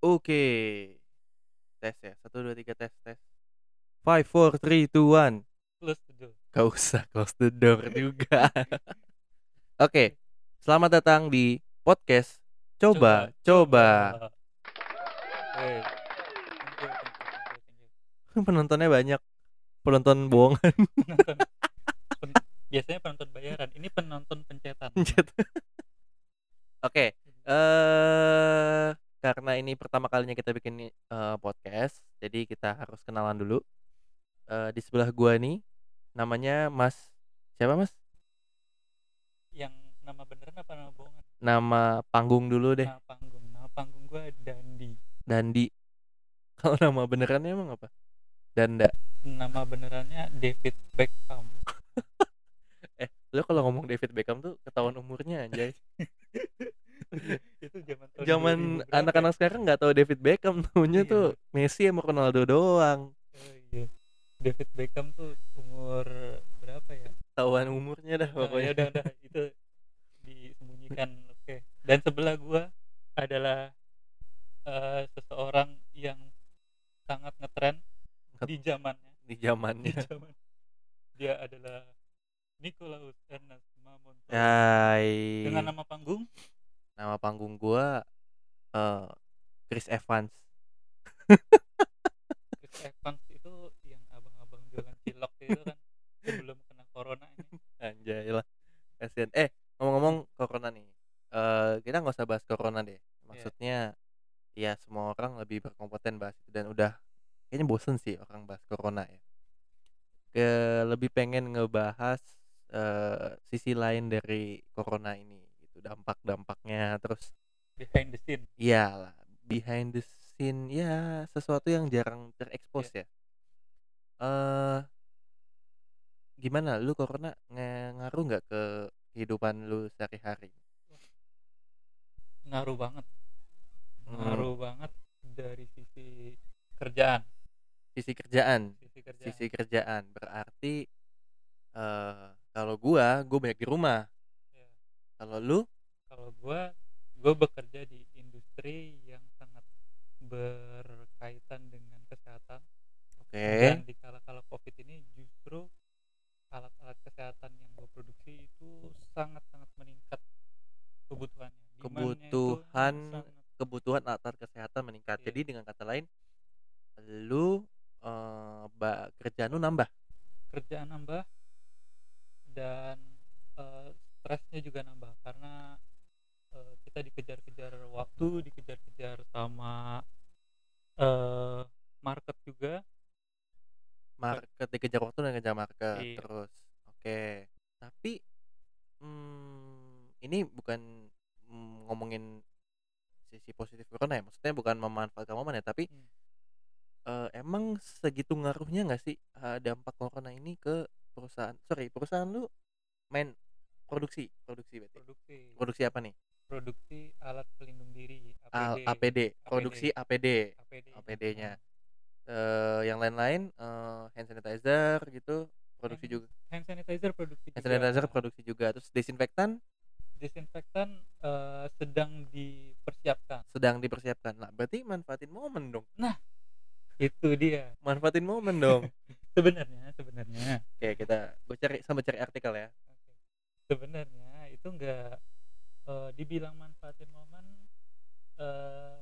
Oke. Tes ya. 1 2 3 tes tes. 5 4 3 2 1. Close the door. Gak usah close the door juga. Oke. Selamat datang di podcast Coba Coba. Hey. You. Penontonnya banyak. Penonton bohongan. Penonton, pen- biasanya penonton bayaran. Ini penonton pencetan. Pencet. Oke. Eh karena ini pertama kalinya kita bikin eh, podcast, jadi kita harus kenalan dulu. Eh di sebelah gua nih namanya Mas siapa Mas? Yang nama beneran apa nama bohongan? Nama panggung dulu deh. Nama panggung. Nama panggung gua Dandi. Dandi. Kalau nama benerannya emang apa? Danda. Nama benerannya David Beckham. Eh, lu kalau ngomong David Beckham tuh ketahuan umurnya anjay. itu zaman Zaman 2000 berapa anak-anak sekarang nggak tahu David Beckham, tahunya Iya. tuh Messi sama Ronaldo doang. ya? Oh, iya. David Beckham tuh umur berapa ya? Tahuan umurnya dah Nah, pokoknya. ya udah udah itu disembunyikan oke dan sebelah gua adalah eh, seseorang yang sangat ngetren di zamannya Di di zamannya. zaman dia adalah Nicolaus Ernest Mamonto Hai. dengan nama panggung Nama panggung gua eh Chris Evans. Chris Evans itu yang abang-abang jualan cilok itu kan sebelum kena corona ini Anjay lah. Kasian. Eh, ngomong-ngomong corona nih. Eh kita nggak usah bahas corona deh. Maksudnya ya semua orang lebih berkompeten bahas itu dan udah kayaknya bosen sih orang bahas corona ya. Ke lebih pengen ngebahas eh sisi lain dari corona ini dampak-dampaknya terus behind the scene iyalah behind the scene ya sesuatu yang jarang terekspos ya. Eh gimana lu corona nge- ngaruh nggak ke kehidupan lu sehari-hari? ngaruh banget Hmm. ngaruh banget dari sisi kerjaan Sisi kerjaan, sisi kerjaan sisi kerjaan berarti eh kalau gua, gua banyak di rumah. Ya. Kalau lu, kalau gua gua bekerja di industri yang sangat berkaitan dengan kesehatan oke, dan di kala-kala covid ini justru alat-alat kesehatan yang gua produksi itu sangat-sangat meningkat kebutuhannya Kebutuhan sangat- kebutuhan alat kesehatan meningkat. Iya. Jadi dengan kata lain, lu ba- kerjaan lu nambah. kerjaan nambah dan eh, stresnya juga nambah karena kita dikejar-kejar waktu dikejar-kejar sama eh, market juga. Market dikejar waktu dan kejar market Iya. terus. Oke. Tapi hmm, ini bukan mm, ngomongin sisi positif corona ya maksudnya bukan memanfaatkan momen ya tapi Hmm. eh, emang segitu ngaruhnya nggak sih eh, dampak corona ini ke perusahaan sorry perusahaan lu main produksi produksi berarti? Produksi. Produksi apa nih produksi alat pelindung diri Al- APD APD produksi APD APD APD-nya. eh yang lain-lain eh, hand sanitizer gitu produksi Hand- juga. hand sanitizer produksi hand juga. sanitizer produksi juga. Terus desinfektan disinfektan eh, sedang dipersiapkan. Sedang dipersiapkan. Lah berarti manfaatin momen dong. Itu dia. Manfaatin momen dong. Sebenarnya sebenarnya. Oke kita gue cari sambil cari artikel ya. Oke. Sebenarnya itu enggak eh, dibilang manfaatin momen eh,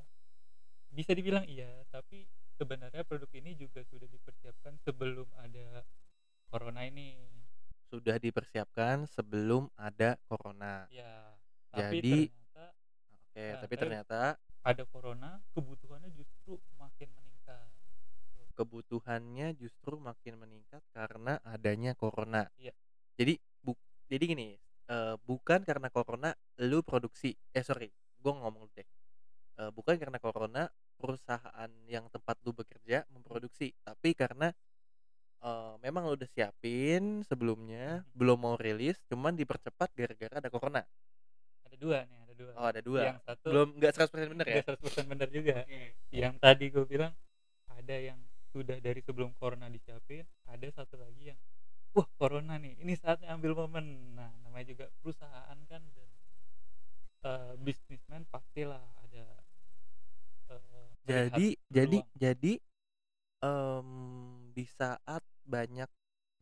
bisa dibilang iya, tapi sebenarnya produk ini juga sudah dipersiapkan sebelum ada corona ini. sudah dipersiapkan sebelum ada corona Ya, tapi Jadi- ternyata oke Nah, tapi ternyata ada corona, kebutuhannya justru makin meningkat. kebutuhannya justru makin meningkat karena adanya corona Iya. jadi bu jadi gini eh, bukan karena corona lu produksi eh sorry gue ngomong deh Eh, bukan karena corona perusahaan yang tempat lu bekerja memproduksi tapi karena eh, memang lu udah siapin sebelumnya Mhm. belum mau rilis cuman dipercepat gara-gara ada corona Ada dua nih, ada dua. oh ada dua Yang satu belum nggak 100% bener ya nggak 100% benar juga. Yang tadi gue bilang ada yang sudah dari sebelum corona disiapin, ada satu lagi yang wah corona nih, ini saatnya ambil momen. Nah, namanya juga perusahaan kan dan eh, bisnismen pastilah ada Melihat Jadi jadi peluang. jadi, mmm, di saat banyak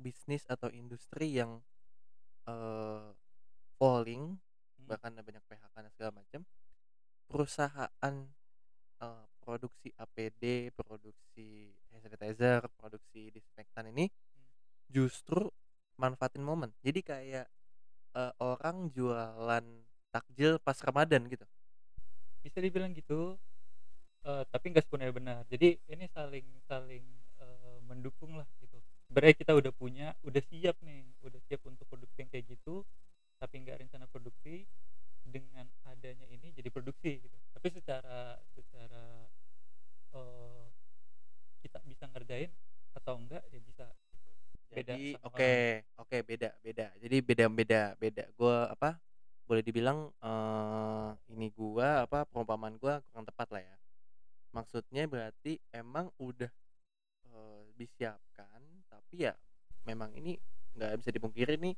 bisnis atau industri yang, eee, falling, Mhm. bahkan ada banyak PHK dan segala macam, perusahaan, eee, produksi APD, produksi hand sanitizer, produksi disinfektan ini. Justru manfaatin momen. Jadi kayak, eee, orang jualan takjil pas Ramadan gitu. Bisa dibilang gitu, eee, tapi nggak sepenuhnya benar. Jadi ini saling saling, eee, mendukung lah gitu. Sebenarnya kita udah punya, udah siap nih, udah siap untuk produksi yang kayak gitu, tapi nggak rencana produksi, dengan adanya ini jadi produksi gitu. Tapi secara secara, eee, kita bisa ngerjain atau enggak, ya bisa. Beda Jadi oke oke beda beda. Jadi beda beda beda. Gua apa, boleh dibilang, eee, ini gua apa, perumpamaan gua kurang tepat lah ya. Maksudnya berarti emang udah, eee, disiapkan, tapi ya memang ini nggak bisa dipungkiri nih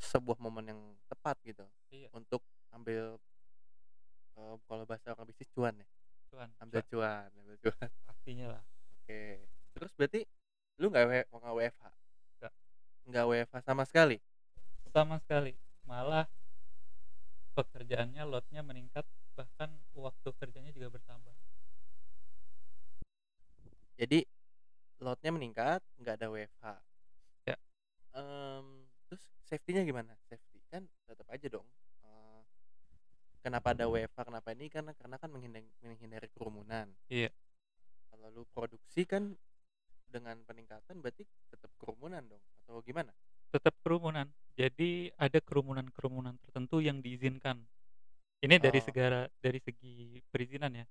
sebuah momen yang tepat gitu Iya. untuk ambil, eee, kalau bahasa orang bisnis cuan ya. Cuan, Ambil cuan. cuan ambil cuan. Pastinya lah. Oke. Terus berarti lu nggak WFH? Nggak. WFH sama sekali? Sama sekali. Malah pekerjaannya load-nya meningkat, bahkan waktu kerjanya juga bertambah. Jadi load-nya meningkat, nggak ada WFH. Ya. Mmm, terus safety-nya gimana? Safety, kan tetap aja dong, eee, kenapa ada WFH, kenapa ini, karena karena kan menghinda menghindari kerumunan. Iya. Kalau lu produksi kan dengan peningkatan berarti tetap kerumunan dong atau gimana? Tetap kerumunan. Jadi ada kerumunan-kerumunan tertentu yang diizinkan. Ini dari Oh. segala dari segi perizinan ya.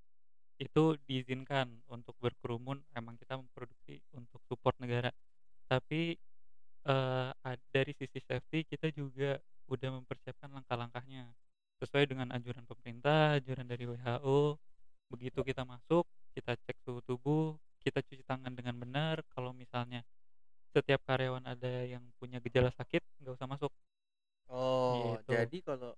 Itu diizinkan untuk berkerumun, emang kita memproduksi untuk support negara. Tapi, ad dari sisi safety kita juga udah mempersiapkan langkah-langkahnya. Sesuai dengan anjuran pemerintah, anjuran dari WHO. Begitu kita masuk, kita cek suhu tubuh, kita cuci tangan dengan benar, kalau misalnya setiap karyawan ada yang punya gejala sakit, nggak usah masuk. Oh, Gitu. jadi kalau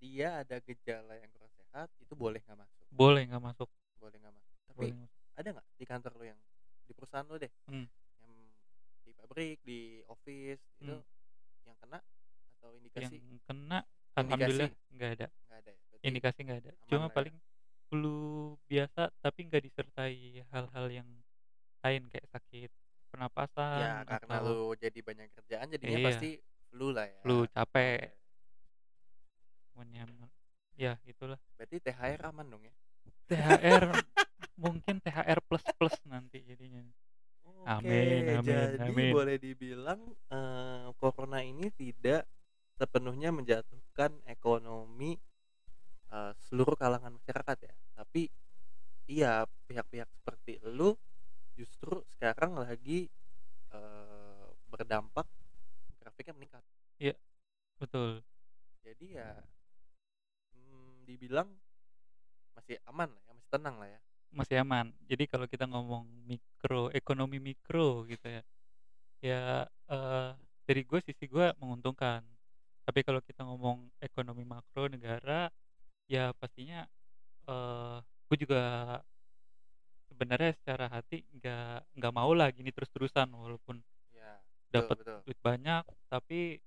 dia ada gejala yang kurang sehat, itu boleh nggak masuk? Boleh nggak masuk. Boleh nggak masuk. Tapi Boleh ada nggak di kantor lu yang di perusahaan lu deh, Mmm. yang di pabrik, di office itu Mmm. yang kena atau Yang indikasi? kena alhamdulillah Indikasi? nggak ada. Nggak ada ya? Indikasi nggak ada. aman Cuma lah ya? Flu biasa, tapi nggak disertai hal-hal yang lain kayak sakit Ya pernapasan karena atau lu jadi banyak kerjaan jadinya Iya. pasti flu lah ya? flu, capek. Oke. Cuman ya gitulah. Berarti THR aman dong ya? THR mungkin THR plus-plus nanti jadinya. Amin Oke, amin jadi amin. boleh dibilang, eee, corona ini tidak sepenuhnya menjatuhkan ekonomi, eee, seluruh kalangan masyarakat ya, tapi iya, pihak-pihak seperti elu justru sekarang lagi, eee, berdampak grafiknya meningkat. Iya, betul. Jadi ya, mmm, dibilang masih aman lah ya, masih tenang lah ya? Masih aman. Jadi kalau kita ngomong mikro, ekonomi mikro gitu ya, ya, eee, dari gue, sisi gue menguntungkan. Tapi kalau kita ngomong ekonomi makro negara, ya pastinya, eee, gue juga sebenarnya secara hati nggak nggak mau lah gini terus-terusan walaupun Iya, betul dapat betul. duit banyak, tapi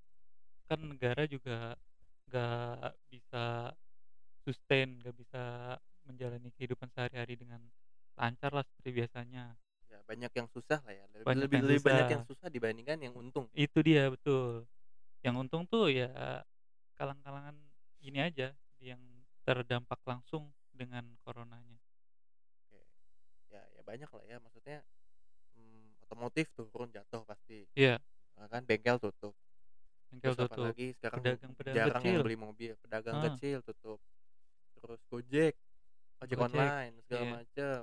kan negara juga nggak bisa sustain, nggak bisa menjalani kehidupan sehari-hari dengan lancar lah seperti biasanya. Ya banyak yang susah lah ya, lebih Banyak lebih yang lebih banyak susah. yang susah dibandingkan yang untung. Itu dia, betul. Yang untung tuh ya kalang-kalangan ini aja, yang terdampak langsung dengan coronanya. Oke. Ya ya banyak lah ya, maksudnya, mmm, otomotif turun, jatuh pasti. Iya. Eee, kan bengkel tutup. Bengkel Terus tutup. apalagi sekarang Pedagang-pedagang jarang yang kecil. beli mobil, pedagang Heeh. kecil tutup. Terus Gojek, ojek online segala iya. macem.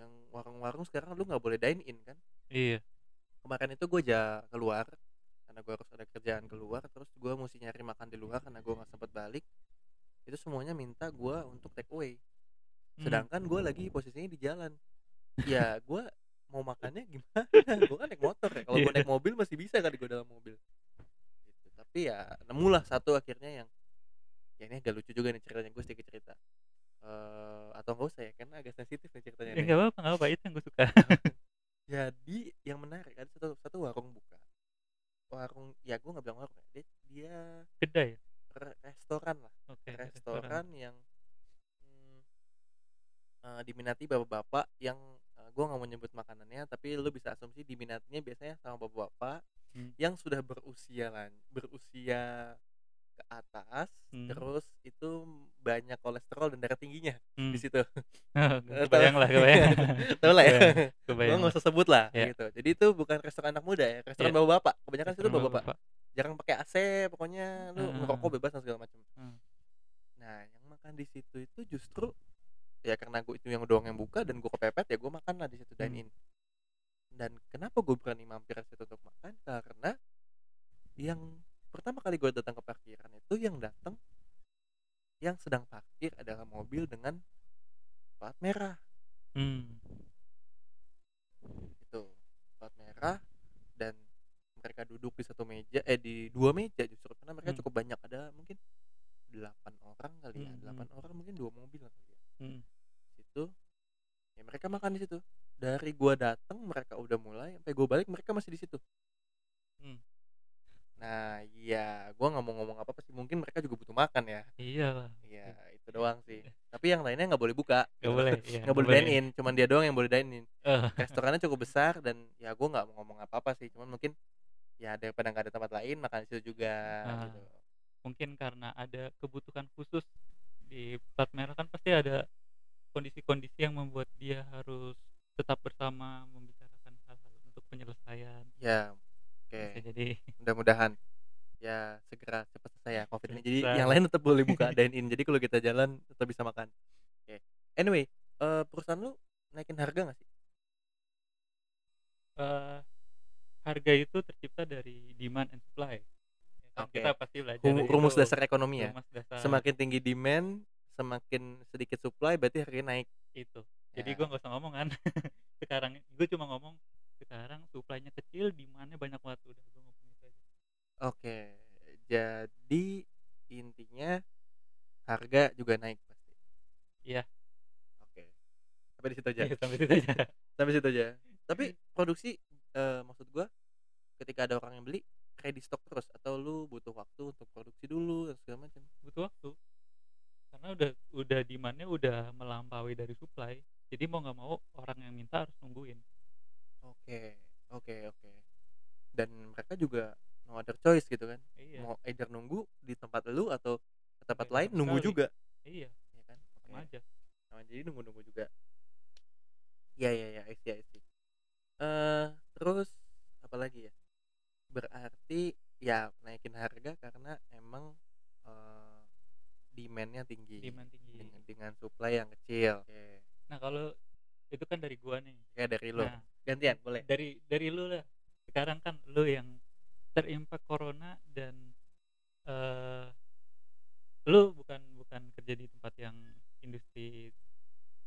Yang warung-warung sekarang lu nggak boleh dine in kan? Iya. Kemarin itu gue ja keluar, karena gue harus ada kerjaan keluar, terus gue musti nyari makan di luar karena gue nggak sempet balik. Itu semuanya minta gue untuk take away. Mmm. Sedangkan gue lagi posisinya di jalan. Ya gue mau makannya gimana? Gue kan naik motor ya, kalau gue Iya. naik mobil masih bisa kali gue dalam mobil. Gitu. Tapi ya nemulah satu akhirnya yang ya ini agak lucu juga nih ceritanya, gue sedikit cerita. eee, atau nggak usah ya, karena agak sensitif nih ceritanya Ya nggak apa-apa nggak apa, itu yang gue suka. Jadi yang menarik ada satu satu warung buka. Warung ya gue nggak bilang warung ya, dia dia Kedai ya? Restoran lah, Oke, restoran yang, mmm, eee, diminati bapak-bapak yang, eee, gue nggak mau nyebut makanannya, tapi lu bisa asumsi diminatinya biasanya sama bapak-bapak Mmm. yang sudah berusia lan berusia ke atas, Mmm. terus itu banyak kolesterol dan darah tingginya di Mmm. situ. Oh, kebayang lah, kebayang. tahu lah ya, Kebayang, gue nggak usah sebut lah Iya. gitu. Jadi itu bukan restoran anak muda ya, restoran Iya. bapak-bapak, kebanyakan situ Restoran bapak-bapak. Jarang pakai AC, pokoknya lu ngerokok Heeh. bebas dan segala macam. Mmm. Nah, yang makan di situ itu justru ya karena gue itu yang doang yang buka dan gue kepepet ya gue makan lah di situ Mmm. dine in. Dan kenapa gue berani mampir ke situ untuk makan, karena yang pertama kali gue datang ke parkiran itu yang datang yang sedang parkir adalah mobil dengan plat merah. Mmm. Itu, plat merah dan mereka duduk di satu meja eh di 2 meja justru karena mereka Mmm. cukup banyak, ada mungkin 8 orang kali ya, Mmm, 8 mhm. orang mungkin 2 mobil kali ya. Mhm. Situ, ya mereka makan di situ. Dari gua datang mereka udah mulai, sampai gua balik mereka masih di situ. Mmm. Nah, iya, gua nggak mau ngomong apa-apa sih, mungkin mereka juga butuh makan ya. Iya. Iya, itu doang sih. Tapi yang lainnya nggak boleh buka, Nggak boleh, iya, Nggak nggak boleh dine in, cuman dia doang yang boleh dine in. Oh. Restorannya cukup besar dan ya gua nggak mau ngomong apa-apa sih, cuman mungkin ya daripada nggak ada tempat lain, makan di situ juga Ah, gitu. mungkin karena ada kebutuhan khusus di plat merah kan pasti ada kondisi-kondisi yang membuat dia harus tetap bersama membicarakan hal-hal untuk penyelesaian. Ya, oke. jadi. Mudah-mudahan ya segera cepat selesai ya Covid ini. Jadi yang lain tetap boleh buka dine in. Jadi kalau kita jalan tetap bisa makan. Oke. Anyway, eee, perusahaan lu naikin harga nggak sih? Eee, harga itu tercipta dari demand and supply. Ya kan, Oke. kita pasti belajar Ru itu. rumus dasar ekonomi ya. Rumus dasar. Semakin tinggi demand, semakin sedikit supply berarti harganya naik. Itu. Jadi Ya. gua nggak usah ngomong kan. Sekarang gue cuma ngomong sekarang supply-nya kecil, demand-nya banyak banget. Udah gue ngomong itu aja. Oke. Jadi intinya harga juga naik pasti. Iya. Oke. Sampai di situ aja. Iya, sampai situ aja. Sampai situ aja. Tapi produksi, eee, maksud gua ketika ada orang yang beli ready stock terus atau lu butuh waktu untuk produksi dulu dan segala macam? Butuh waktu. Karena udah udah demand-nya udah melampaui dari supply. Jadi mau nggak mau orang yang minta harus nungguin. Oke, oke oke. Dan mereka juga no other choice gitu kan. Iya. Mau either nunggu di tempat lu atau ke tempat lain sama nunggu sekali. juga, Iya, ya kan? sama aja. Sama jadi nunggu-nunggu juga. Iya iya iya, I see I see. Eee, terus apalagi ya? Berarti ya naikin harga karena emang, eee, demand-nya tinggi. Demand tinggi. Dengan dengan supply yang kecil. Oke. Nah, kalau itu kan dari gua nih. Ya dari lu. Nah, Gantian boleh. dari dari lu lah. Sekarang kan lu yang terimpak corona dan eh lu bukan bukan kerja di tempat yang industri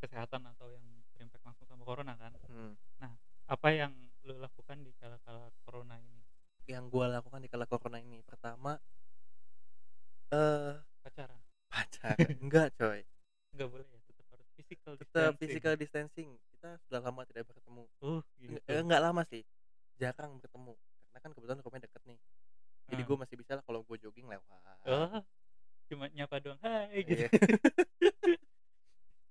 kesehatan atau yang terimpak langsung sama corona kan. Hmm. Nah, apa yang lu lakukan di kala-kala corona ini? Yang gua lakukan di kala corona ini pertama eh Pacaran? pacaran enggak coy. Nggak boleh ya, tetap harus physical Tetap distancing. physical distancing. Kita sudah lama tidak bertemu. Uh, gitu. eh, enggak lama sih. Jarang bertemu. Karena kan kebetulan rumahnya deket nih. Jadi Ah. gue masih bisa lah kalau gue jogging lewat. Oh, cuma nyapa doang, hai gitu.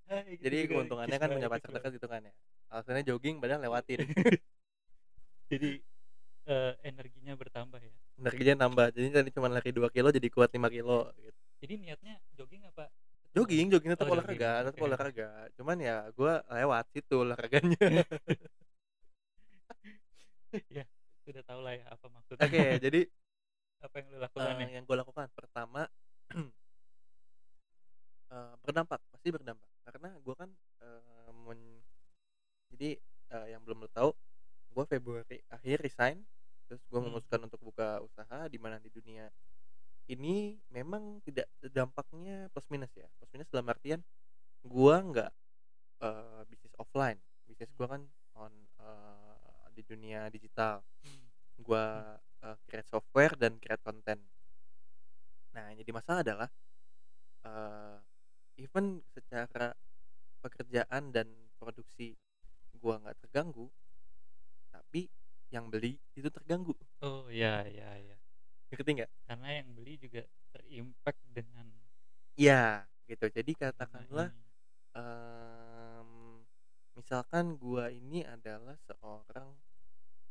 Gitu Jadi juga, keuntungannya kan punya pacar dekat gitu kan ya. Alasannya jogging padahal lewatin. Jadi eh, energinya bertambah ya. Energinya nambah. Jadi tadi cuma lari 2 kilo jadi kuat 5 kilo gitu. Jadi niatnya jogging apa? Jogging, jogging tetap Oh, jogging, olahraga, tetap oke. olahraga. Cuman ya gue lewat situ olahraganya. ya, sudah tahu lah ya apa maksudnya. Oke, jadi apa yang lu lakukan eh, nih? yang gue lakukan pertama eh, berdampak, pasti berdampak. Karena gue kan eh, men- jadi eh, yang belum lo tahu, gue Februari akhir resign, terus gue Hmm. memutuskan untuk buka usaha di mana di dunia ini memang tidak dampaknya plus minus ya. Plus minus dalam artian gue nggak eh, bisnis offline, bisnis gue kan on eh, di dunia digital Hmm. gue uh, create software dan create konten. Nah, yang jadi masalah adalah uh, even secara pekerjaan dan produksi gua nggak terganggu tapi yang beli itu terganggu. Oh ya ya ya ngerti nggak? Karena yang beli juga terimpact dengan iya gitu. Jadi katakanlah em, misalkan gua ini adalah seorang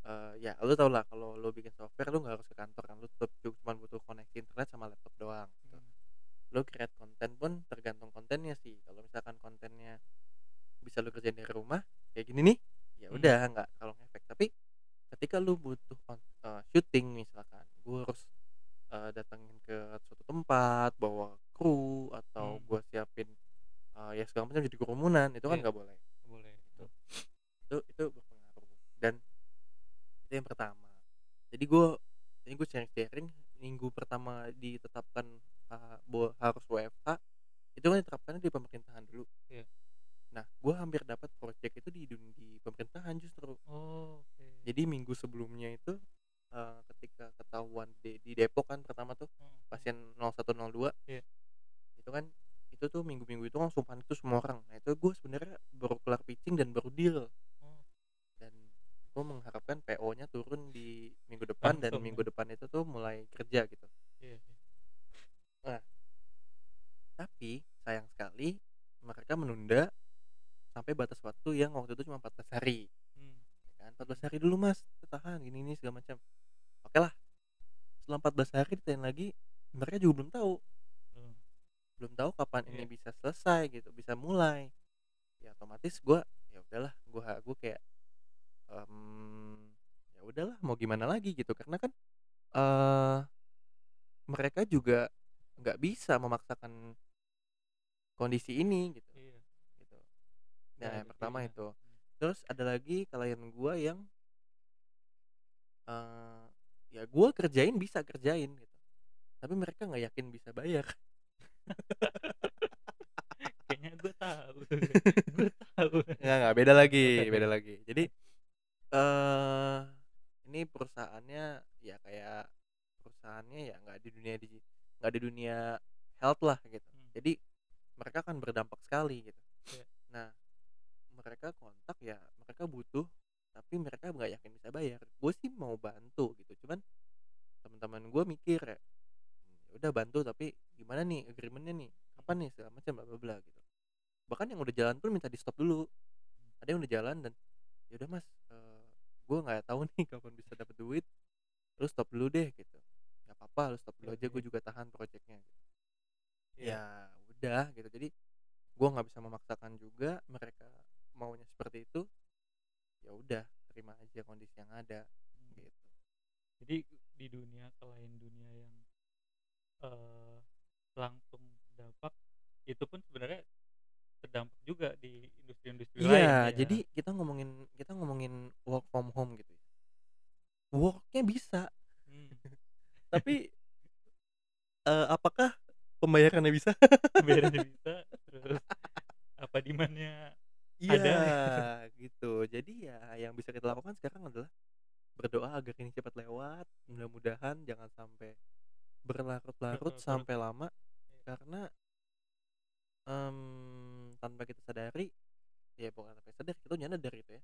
eh, ya lu tau lah kalau lu bikin software lu nggak harus ke kantor kan lu tetap cuma butuh koneksi internet sama laptop doang gitu. Hmm, lu create konten pun tergantung kontennya sih kalau misalkan kontennya bisa lu kerjain dari rumah kayak gini nih ya Hmm. udah nggak kalau ngefek tapi ketika lu butuh kon- eh, syuting misalkan gue harus eh, datengin ke suatu tempat bawa kru atau Hmm. gue siapin eh, ya segala macam jadi kerumunan itu kan Iya. nggak boleh boleh Gitu. itu itu berpengaruh dan itu yang pertama jadi gue ini gue sharing sharing minggu pertama ditetapkan uh, harus WFH itu kan diterapkannya di pemerintahan dulu. Iya. nah gue hampir dapat project itu di di pemerintahan justru. Oh oke. Jadi minggu sebelumnya itu uh, ketika ketahuan di, di Depok kan pertama tuh oh. pasien 0102 Iya. itu kan itu tuh minggu-minggu itu langsung panik tuh semua orang. Nah itu gue sebenarnya baru kelar pitching dan baru deal. Oh, dan gue mengharapkan PO-nya turun di minggu depan dan Langsung, minggu depan itu tuh mulai kerja gitu. Iya, iya. tapi sayang sekali mereka menunda sampai batas waktu yang waktu itu cuma 14 hari. Hmm, ya kan? 14 hari dulu mas. Tahan gini ini segala macam. Oke lah. Setelah 14 hari ditanya lagi mereka juga belum tahu. Belum. belum tahu kapan ini Iya. bisa selesai gitu bisa mulai. Ya otomatis gue ya udahlah gue gue kayak em, ya udahlah mau gimana lagi? gitu. Karena kan eh mereka juga nggak bisa memaksakan kondisi ini gitu. Iya. gitu. Nah yang ada pertama itu. Hmm. terus ada lagi klien gue yang eh ya gue kerjain bisa kerjain gitu. Tapi mereka nggak yakin bisa bayar. Kayaknya gue tahu. Gue tahu. Nggak nggak beda lagi beda lagi. Jadi eh ini perusahaannya ya kayak perusahaannya ya nggak di dunia di nggak di dunia health lah gitu. Hmm. jadi mereka akan berdampak sekali gitu. Iya. nah mereka kontak ya mereka butuh tapi mereka nggak yakin bisa bayar. Gue sih mau bantu gitu. Cuman teman-teman gue mikir ya "Hmm, udah bantu tapi gimana nih agreementnya nih? Kapan nih? segala macam bla bla bla gitu. Bahkan yang udah jalan pun minta di stop dulu ada yang udah jalan dan ya udah mas gue nggak tahu nih kapan bisa dapat duit. Lu stop dulu deh gitu nggak apa-apa lu stop dulu Iya, aja gue iya. juga tahan projectnya gitu. Iya. ya udah gitu jadi gue nggak bisa memaksakan juga mereka maunya seperti itu ya udah terima aja kondisi yang ada Hmm. gitu jadi di dunia selain dunia yang eh, langsung terdampak itu pun sebenarnya terdampak juga di industri-industri lain iya ya. jadi kita ngomongin kita ngomongin work from home gitu ya worknya bisa tapi eh, apakah pembayarannya bisa biar bisa terus apa di mana Iya Ada. gitu. Jadi ya yang bisa kita lakukan sekarang adalah berdoa agar ini cepat lewat. Mudah-mudahan jangan sampai berlarut-larut Berlarut-larut. sampai lama Iya. karena em, tanpa kita sadari ya bukan tanpa sadar kita nyadar itu ya.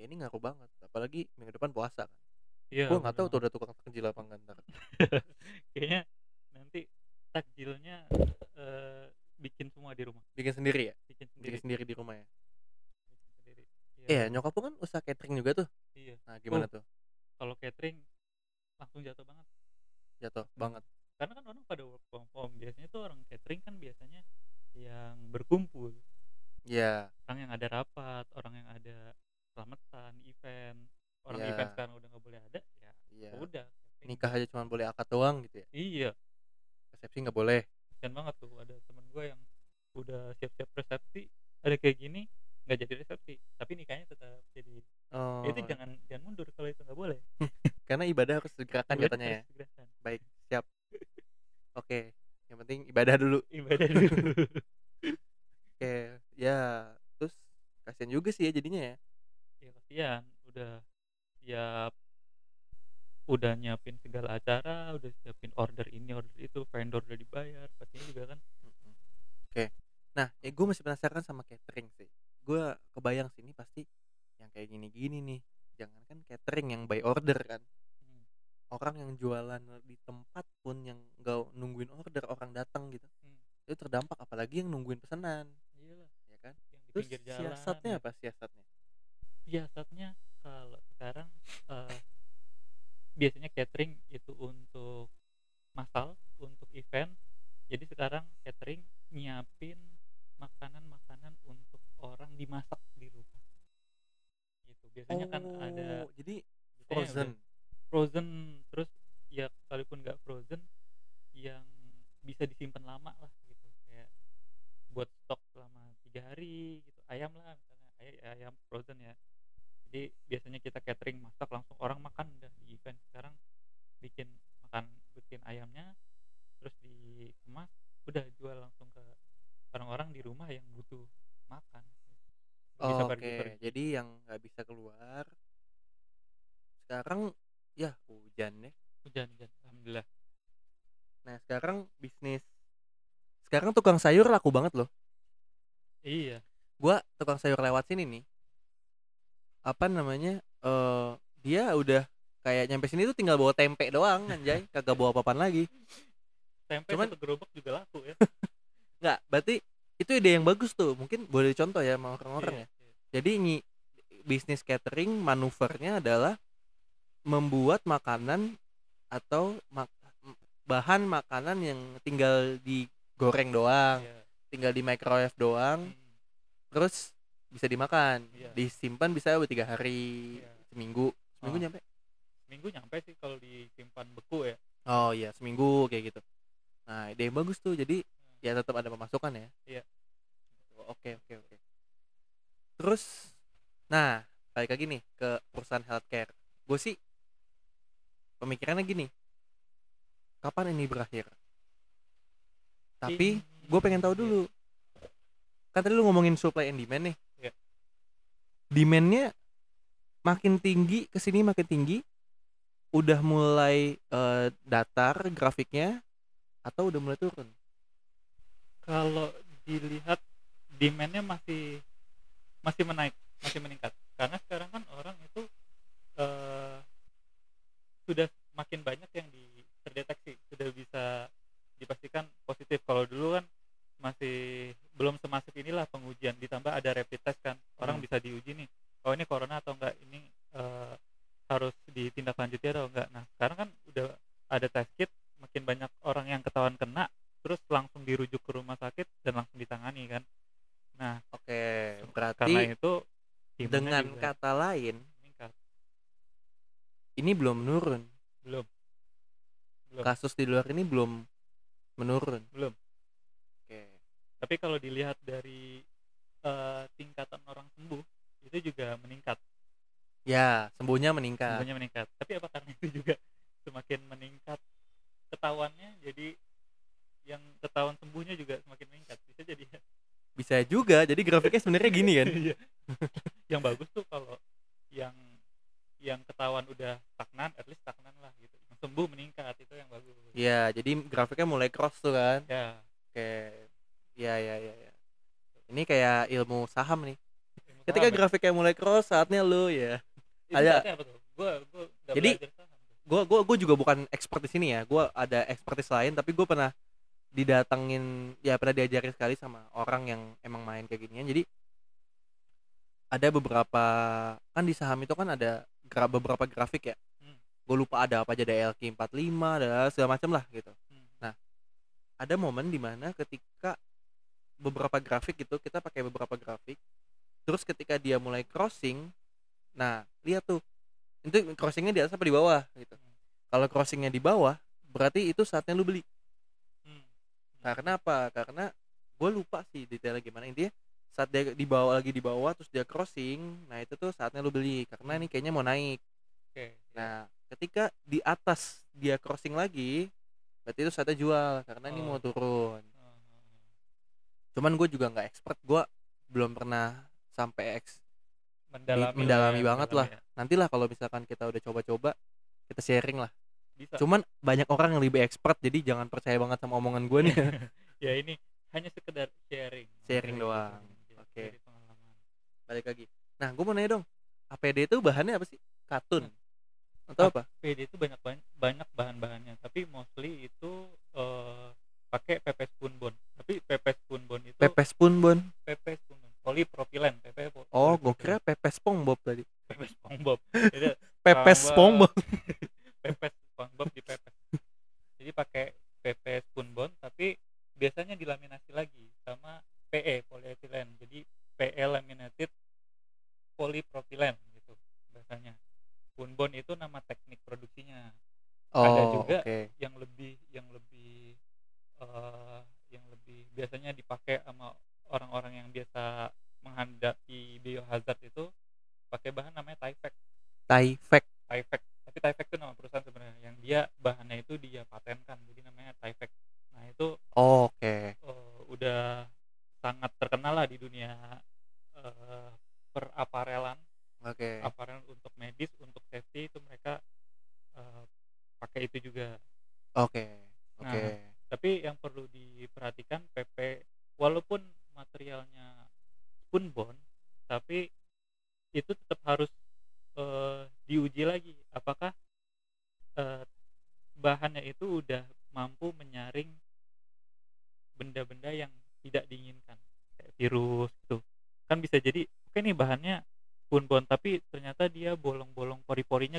Ya ini ngaruh banget. Apalagi minggu depan puasa kan. Iya, Gua nggak tahu tuh udah tukang takjil apa enggak ntar. kayaknya nanti takjilnya eh, bikin semua di rumah Bikin sendiri ya. bikin sendiri Bikin sendiri di rumah ya. bikin sendiri Iya nyokap lu kan usaha catering juga tuh. iya Nah gimana Oh. tuh? kalau catering langsung jatuh banget Jatuh Hmm. banget. karena kan orang pada work from home biasanya tuh orang catering kan biasanya yang berkumpul Iya. orang yang ada rapat orang yang ada selamatan event orang Iya. event sekarang udah nggak boleh ada ya Iya. udah. Nikah aja cuma boleh akad doang gitu ya. iya Resepsi nggak boleh. kasian banget tuh ada temen gue yang udah siap-siap resepsi ada kayak gini nggak jadi resepsi tapi nikahnya tetap jadi Oh, Ya itu jangan jangan mundur kalau itu nggak boleh karena ibadah harus digerakkan katanya ya. harus digerakkan. Baik, siap. Oke, yang penting ibadah dulu. ibadah dulu Oke, ya terus kasihan juga sih ya jadinya ya. ya kasihan udah siap udah nyiapin segala acara udah siapin order ini order itu vendor udah dibayar pastinya juga kan. Oke, Nah, ya gue masih penasaran sama catering sih. Gue kebayang sih ini pasti yang kayak gini-gini nih. Jangankan catering yang by order kan. Hmm. Orang yang jualan di tempat pun yang nggak nungguin order orang datang gitu. Hmm. Itu terdampak apalagi yang nungguin pesanan, Iyalah, ya kan? yang di Terus jalan. siasatnya ya. apa siasatnya? Siasatnya kalau sekarang eh, biasanya catering itu untuk massal, untuk event. Jadi sekarang catering nyiapin makanan-makanan untuk orang dimasak di rumah. Gitu. Biasanya kan ada Oh, jadi frozen. frozen terus ya sekalipun nggak frozen yang bisa disimpan lama lah gitu kayak buat stok selama tiga hari gitu ayam lah misalnya ay- ayam frozen ya jadi biasanya kita catering masak langsung orang makan udah di event sekarang bikin makan bikin ayamnya terus dikemas udah jual langsung ke orang-orang di rumah yang butuh makan bisa Oke, pergi-pergi. jadi yang nggak bisa keluar sekarang ya hujan ya. hujan hujan alhamdulillah Nah, sekarang bisnis sekarang tukang sayur laku banget loh. iya Gua tukang sayur lewat sini nih. Apa namanya? eh dia udah kayak nyampe sini tuh tinggal bawa tempe doang anjay, kagak bawa apa-apaan lagi. tempe Cuman- gerobak juga laku ya Nggak, berarti itu ide yang bagus tuh. Mungkin boleh dicontoh ya sama orang-orang Iya, ya. iya. Jadi nyi- bisnis catering manuvernya adalah membuat makanan atau mak- bahan makanan yang tinggal digoreng doang, Iya. tinggal di microwave doang, Hmm. terus bisa dimakan, Iya. disimpan bisa tiga hari, Iya. seminggu, seminggu Oh. nyampe. Seminggu nyampe sih kalau disimpan beku ya. Oh iya seminggu kayak gitu. Nah ide yang bagus tuh, jadi ya tetap ada pemasukan ya. Iya. Oke oke oke. Terus, nah balik lagi nih ke perusahaan healthcare. Gue sih pemikirannya gini, kapan ini berakhir? Tapi gue pengen tahu Iya. dulu. Kan tadi lu ngomongin supply and demand nih. Demandnya makin tinggi ke sini makin tinggi. Udah mulai eh, datar grafiknya atau udah mulai turun? Kalau dilihat demandnya masih masih menaik, masih meningkat. Karena sekarang kan orang itu eh, sudah makin banyak yang di, terdeteksi, sudah bisa dipastikan positif. Kalau dulu kan masih belum semasif inilah pengujian. Ditambah ada rapid test kan, orang Hmm. bisa diuji nih. Oh ini corona atau enggak? Ini eh, harus ditindaklanjuti atau enggak? Nah sekarang kan udah ada test kit, makin banyak orang yang ketahuan kena, terus langsung dirujuk ke rumah sakit dan langsung ditangani kan. Nah Oke, karena berarti itu demandnya dengan juga kata lain meningkat. ini belum menurun. Belum. Belum. Kasus di luar ini belum menurun. Belum. Tapi kalau dilihat dari eh, tingkatan orang sembuh itu juga meningkat, Ya, sembuhnya meningkat. sembuhnya meningkat. Tapi apa karena itu juga semakin meningkat ketahuannya jadi yang ketahuan sembuhnya juga semakin meningkat. Bisa jadi ya. Bisa juga. Jadi grafiknya sebenarnya gini kan. Iya. yang bagus tuh kalau yang yang ketahuan udah stagnan, at least stagnan lah gitu. Yang sembuh meningkat itu yang bagus. Iya, jadi grafiknya mulai cross tuh kan. Ya. Oke. Iya, iya, iya, iya. Ini kayak ilmu saham nih. ilmu Ketika saham ya. grafiknya mulai cross, saatnya lu ya. Ada-? Gua gua Jadi, belajar saham tuh. Gua gua gua juga bukan expert di sini ya. Gua ada expertise lain, tapi gua pernah didatengin ya pernah diajarin sekali sama orang yang emang main kayak ginian. Jadi ada beberapa kan di saham itu kan ada gra- beberapa grafik ya. Hmm. Gue lupa ada apa aja ada LQ45 ada segala macam lah gitu. Hmm. ada momen di mana ketika beberapa grafik gitu kita pakai beberapa grafik terus ketika dia mulai crossing nah lihat tuh itu crossingnya di atas apa di bawah gitu kalau crossingnya di bawah berarti itu saatnya lu beli Hmm. karena apa karena gue lupa sih detailnya gimana intinya saat dia di bawah lagi di bawah terus dia crossing nah itu tuh saatnya lu beli karena ini kayaknya mau naik Oke. nah ketika di atas dia crossing lagi berarti itu saatnya jual karena ini mau Oh. turun Oh, oh, oh. Cuman gue juga nggak expert. Gue belum pernah sampai ex Mendalami, mendalami ya, banget lah. ya. nantilah kalau misalkan kita udah coba-coba kita sharing lah. Bisa. cuman banyak orang yang lebih expert jadi jangan percaya banget sama omongan gue nih. Ya ini hanya sekedar sharing. Sharing doang. Oke. pengalaman. Balik lagi. Nah gue mau nanya dong. APD itu bahannya apa sih? Katun? Atau apa? PD itu banyak banyak, banyak bahan-bahannya. Tapi mostly itu eh, pakai pepes punbon. Tapi pepes punbon itu pepes pun bon pepes punbon. Polipropilen PP po- oh gue polipropilen. kira pepes pongbob tadi. Pepes SpongeBob Itu pepes SpongeBob pepes SpongeBob di pepes. Jadi pakai pepes punbon tapi biasanya dilaminasi lagi sama PE polyethylene jadi PE laminated polypropylen gitu bahasanya punbon itu nama teknik produksinya. Oh Ada juga oke. yang lebih yang lebih eh, yang lebih biasanya dipakai sama orang-orang yang biasa menghadapi biohazard itu pakai bahan namanya Tyvek. Tyvek. Tyvek. Tapi Tyvek itu nama perusahaan sebenarnya. Yang dia bahannya itu dia patenkan jadi namanya Tyvek. Nah itu oh, oke. eh, udah sangat terkenal lah di dunia eh, peraparelan oke aparel untuk medis untuk safety itu mereka eh, pakai itu juga oke oke Nah, tapi yang perlu diperhatikan PP walaupun materialnya pun bond tapi itu tetap harus eh, diuji lagi apakah eh, bahannya itu udah mampu menyaring benda-benda yang tidak diinginkan kayak virus gitu kan bisa jadi oke nih bahannya pun bond tapi ternyata dia bolong-bolong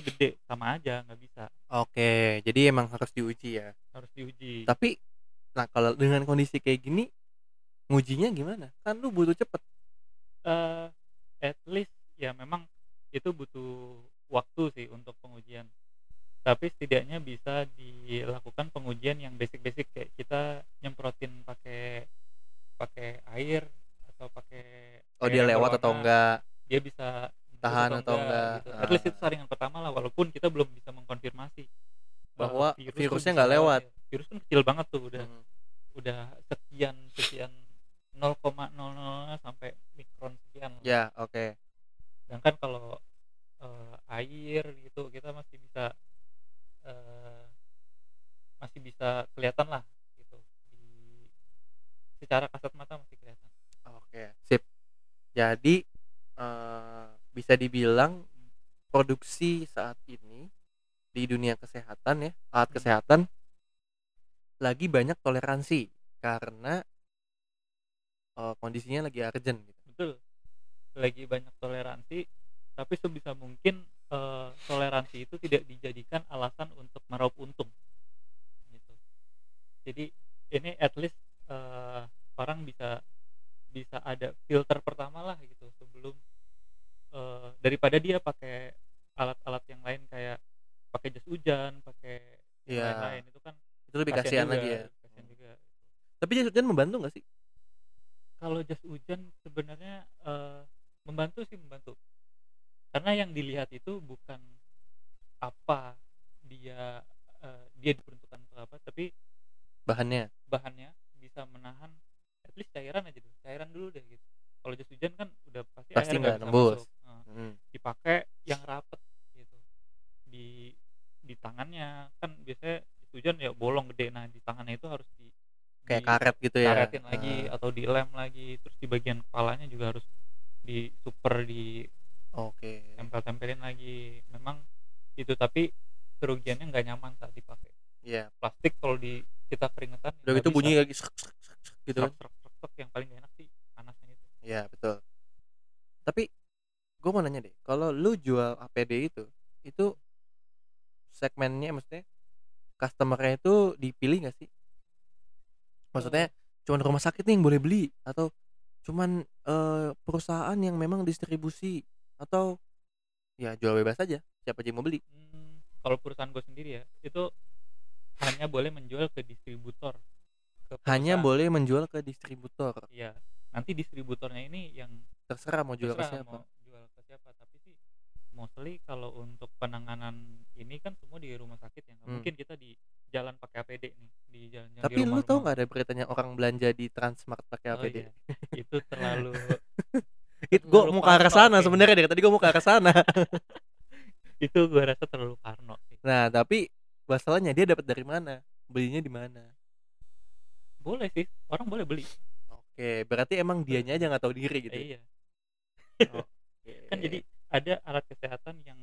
gede sama aja nggak bisa. Oke jadi emang harus diuji ya. Harus diuji. Tapi nah kalau dengan kondisi kayak gini ngujinya gimana? Kan lu butuh cepet. Eh at least ya memang itu butuh waktu sih untuk pengujian. Tapi setidaknya bisa dilakukan pengujian yang basic-basic kayak kita nyemprotin pakai pakai air atau pakai oh dia lewat atau enggak dia bisa Tahan atau enggak. gitu. at least itu saringan pertama lah walaupun kita belum bisa mengkonfirmasi Bahwa virus virusnya nggak lewat. ya. virus kan kecil banget tuh udah Hmm. udah sekian sekian 0,00 sampai mikron sekian ya oke sedangkan kalau eh, air gitu kita masih bisa eh, masih bisa kelihatan lah gitu di secara kasat mata masih kelihatan Oke, sip. Jadi eh, bisa dibilang produksi saat ini di dunia kesehatan ya, alat kesehatan lagi banyak toleransi karena eh, kondisinya lagi urgent gitu. betul lagi banyak toleransi tapi sebisa mungkin eh, toleransi itu tidak dijadikan alasan untuk meraup untung gitu jadi ini at least eh, orang bisa bisa ada filter pertama lah gitu sebelum eh, daripada dia pakai alat-alat yang lain kayak pakai jas hujan pakai yang Iya. lain-lain itu kan Itu lebih kasihan juga, lagi ya. kasihan juga Tapi jas hujan membantu nggak sih? kalau jas hujan sebenarnya eh, membantu sih membantu karena yang dilihat itu bukan apa dia eh, dia diperuntukkan untuk apa tapi Bahannya. bahannya bisa menahan at least cairan aja dulu cairan dulu deh gitu kalau jas hujan kan udah pasti, Pasti airnya nggak nembus. Nah, Hmm. dipakai yang rapet gitu di di tangannya kan biasanya jas hujan ya bolong gede nah di tangannya itu harus di Kayak di- karet gitu ya. karetin lagi Ah, atau dilem lagi terus di bagian kepalanya juga harus di super di Oke. tempel-tempelin lagi memang itu tapi kerugiannya nggak nyaman saat dipakai Iya. plastik kalau di kita keringetan Udah gitu bunyi lagi gitu kan. yang paling enak sih Iya betul. Tapi gue mau nanya deh, kalau lu jual APD itu, itu segmennya maksudnya customernya itu dipilih nggak sih? Maksudnya cuman rumah sakit nih yang boleh beli atau cuman eh, perusahaan yang memang distribusi atau ya jual bebas aja siapa aja yang mau beli? Hmm, kalau perusahaan gue sendiri ya itu hanya boleh menjual ke distributor ke Hanya boleh menjual ke distributor. Iya. Nanti distributornya ini yang Terserah mau jual ke terserah siapa. mau jual ke siapa tapi sih mostly kalau untuk penanganan ini kan semua di rumah sakit ya Hmm. mungkin kita di jalan pakai APD nih di jalan-jalan Tapi lu tau nggak ada beritanya orang belanja di Transmart pakai Oh, APD? iya. itu terlalu It, gue mau ke arah sana sebenarnya dari tadi gue mau ke arah sana. itu gue rasa terlalu parno sih. Nah, tapi masalahnya dia dapat dari mana? Belinya di mana? boleh sih orang boleh beli Oke, berarti emang dianya aja nggak tahu diri gitu. Ya? iya Oke. kan jadi ada alat kesehatan yang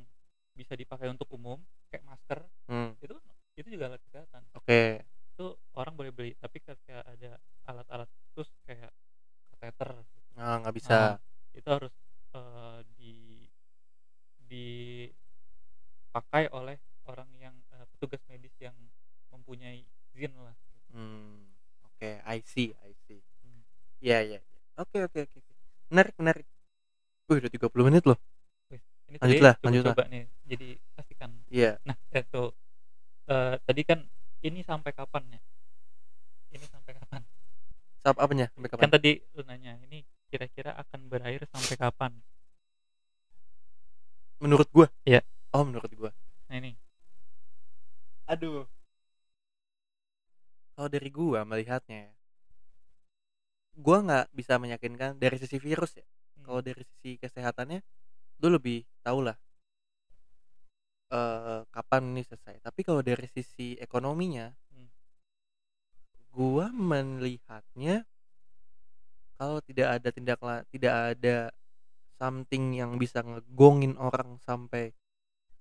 bisa dipakai untuk umum kayak masker Hmm, itu itu juga alat kesehatan Oke. itu orang boleh beli tapi ketika ada alat-alat khusus kayak kateter gitu, Nah, nggak bisa. Ah, itu harus eh, di dipakai oleh orang yang eh, petugas medis yang mempunyai izin lah Hmm, Oke, I see, I see. Iya, iya. iya. Oke, oke, oke. oke. Menarik, menarik. Wih, udah 30 menit loh. ini Lanjutlah, tadi lanjutlah. coba-coba nih jadi kasihkan Iya. nah itu eh, tadi kan ini sampai kapan ya ini sampai kapan Sab apanya? Sampai kan kapan? tadi lu nanya ini kira-kira akan berakhir sampai kapan Menurut gua? Iya. Oh, menurut gua. nah ini Aduh. Kalau dari gua melihatnya gua nggak bisa meyakinkan dari sisi virus ya. Hmm, Kalau dari sisi kesehatannya, lu lebih tahu lah eh kapan ini selesai. Tapi kalau dari sisi ekonominya, Hmm. gua melihatnya kalau tidak ada tindak la- tidak ada something yang bisa ngegongin orang sampai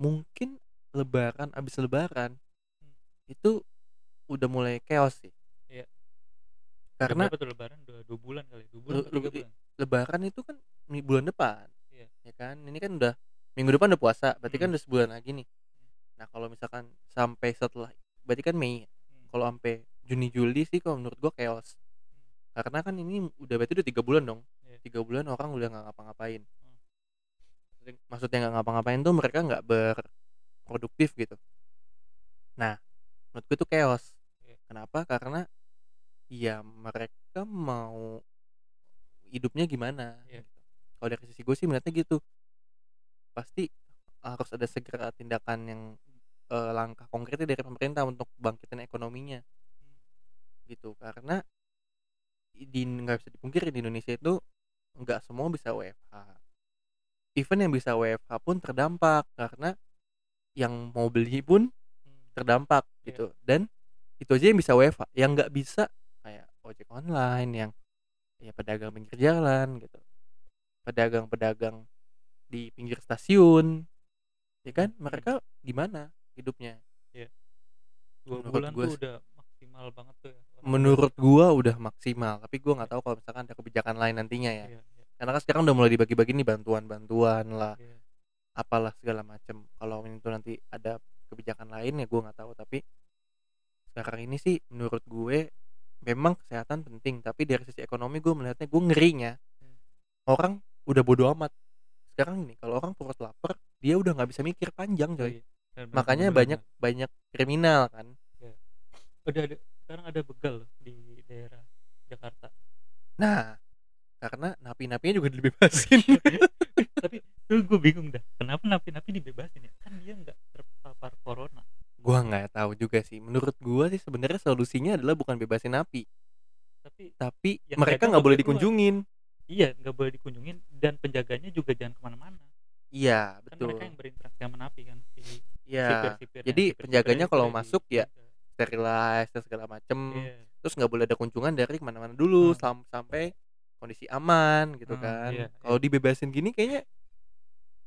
mungkin lebaran abis lebaran Hmm. itu udah mulai chaos sih karena berapa tuh lebaran? Dua, dua bulan kali dua bulan tiga lu- bulan? lebaran itu kan bulan depan. Iya. ya kan? Ini kan udah minggu depan udah puasa berarti kan Hmm. udah sebulan lagi nih. Nah kalau misalkan sampai setelah berarti kan Mei Hmm. kalau sampai Juni Juli sih kalau menurut gua chaos. Karena kan ini udah berarti udah tiga bulan dong. Iya. tiga bulan orang udah nggak ngapa-ngapain. Hmm. Maksudnya- nggak ngapa-ngapain tuh mereka nggak berproduktif gitu. Nah menurut gue itu chaos. Iya. kenapa? Karena ya mereka mau hidupnya gimana Iya. gitu. kalau dari sisi gue sih melihatnya gitu pasti harus ada segera tindakan yang eh, langkah konkretnya dari pemerintah untuk bangkitin ekonominya gitu karena di nggak bisa dipungkiri di Indonesia itu nggak semua bisa WFH even yang bisa WFH pun terdampak karena yang mau beli pun Hmm. terdampak Iya. gitu dan itu aja yang bisa WFH yang nggak bisa ojek online yang ya pedagang pinggir jalan gitu. Pedagang-pedagang di pinggir stasiun ya kan? Hmm. mereka gimana hidupnya? Dua Menurut bulan gua tuh udah maksimal banget tuh ya menurut gua udah maksimal tapi gua nggak tahu kalau misalkan ada kebijakan lain nantinya ya. Iya, iya, karena kan sekarang udah mulai dibagi-bagi nih bantuan-bantuan lah iya. apalah segala macam kalau itu nanti ada kebijakan lain ya gue nggak tahu tapi sekarang ini sih menurut gue memang kesehatan penting tapi dari sisi ekonomi gue melihatnya gue ngerinya. Hmm. orang udah bodo amat. Sekarang nih kalau orang perut lapar dia udah nggak bisa mikir panjang coy. Iya. Benar, makanya banyak banyak kriminal kan. Benar. udah ada sekarang ada begal di daerah Jakarta. Nah karena napi-napinya juga dibebasin. Tapi tuh gue bingung dah kenapa napi-napi dibebasin ya? Kan dia nggak terpapar corona gua nggak tahu juga sih menurut gua sih sebenarnya solusinya adalah bukan bebasin napi tapi tapi Yang mereka nggak boleh boleh keluar. dikunjungin iya nggak boleh dikunjungin dan penjaganya juga jangan ke mana-mana iya kan betul mereka yang berinteraksi sama napi kan si Iya. Jadi sipir-sipirnya penjaganya kalau masuk ya sterilize dan segala macem. iya Terus nggak boleh ada kunjungan dari ke mana-mana dulu Hmm. sam- sampai kondisi aman gitu Hmm, kan. iya, Kalau dibebasin gini kayaknya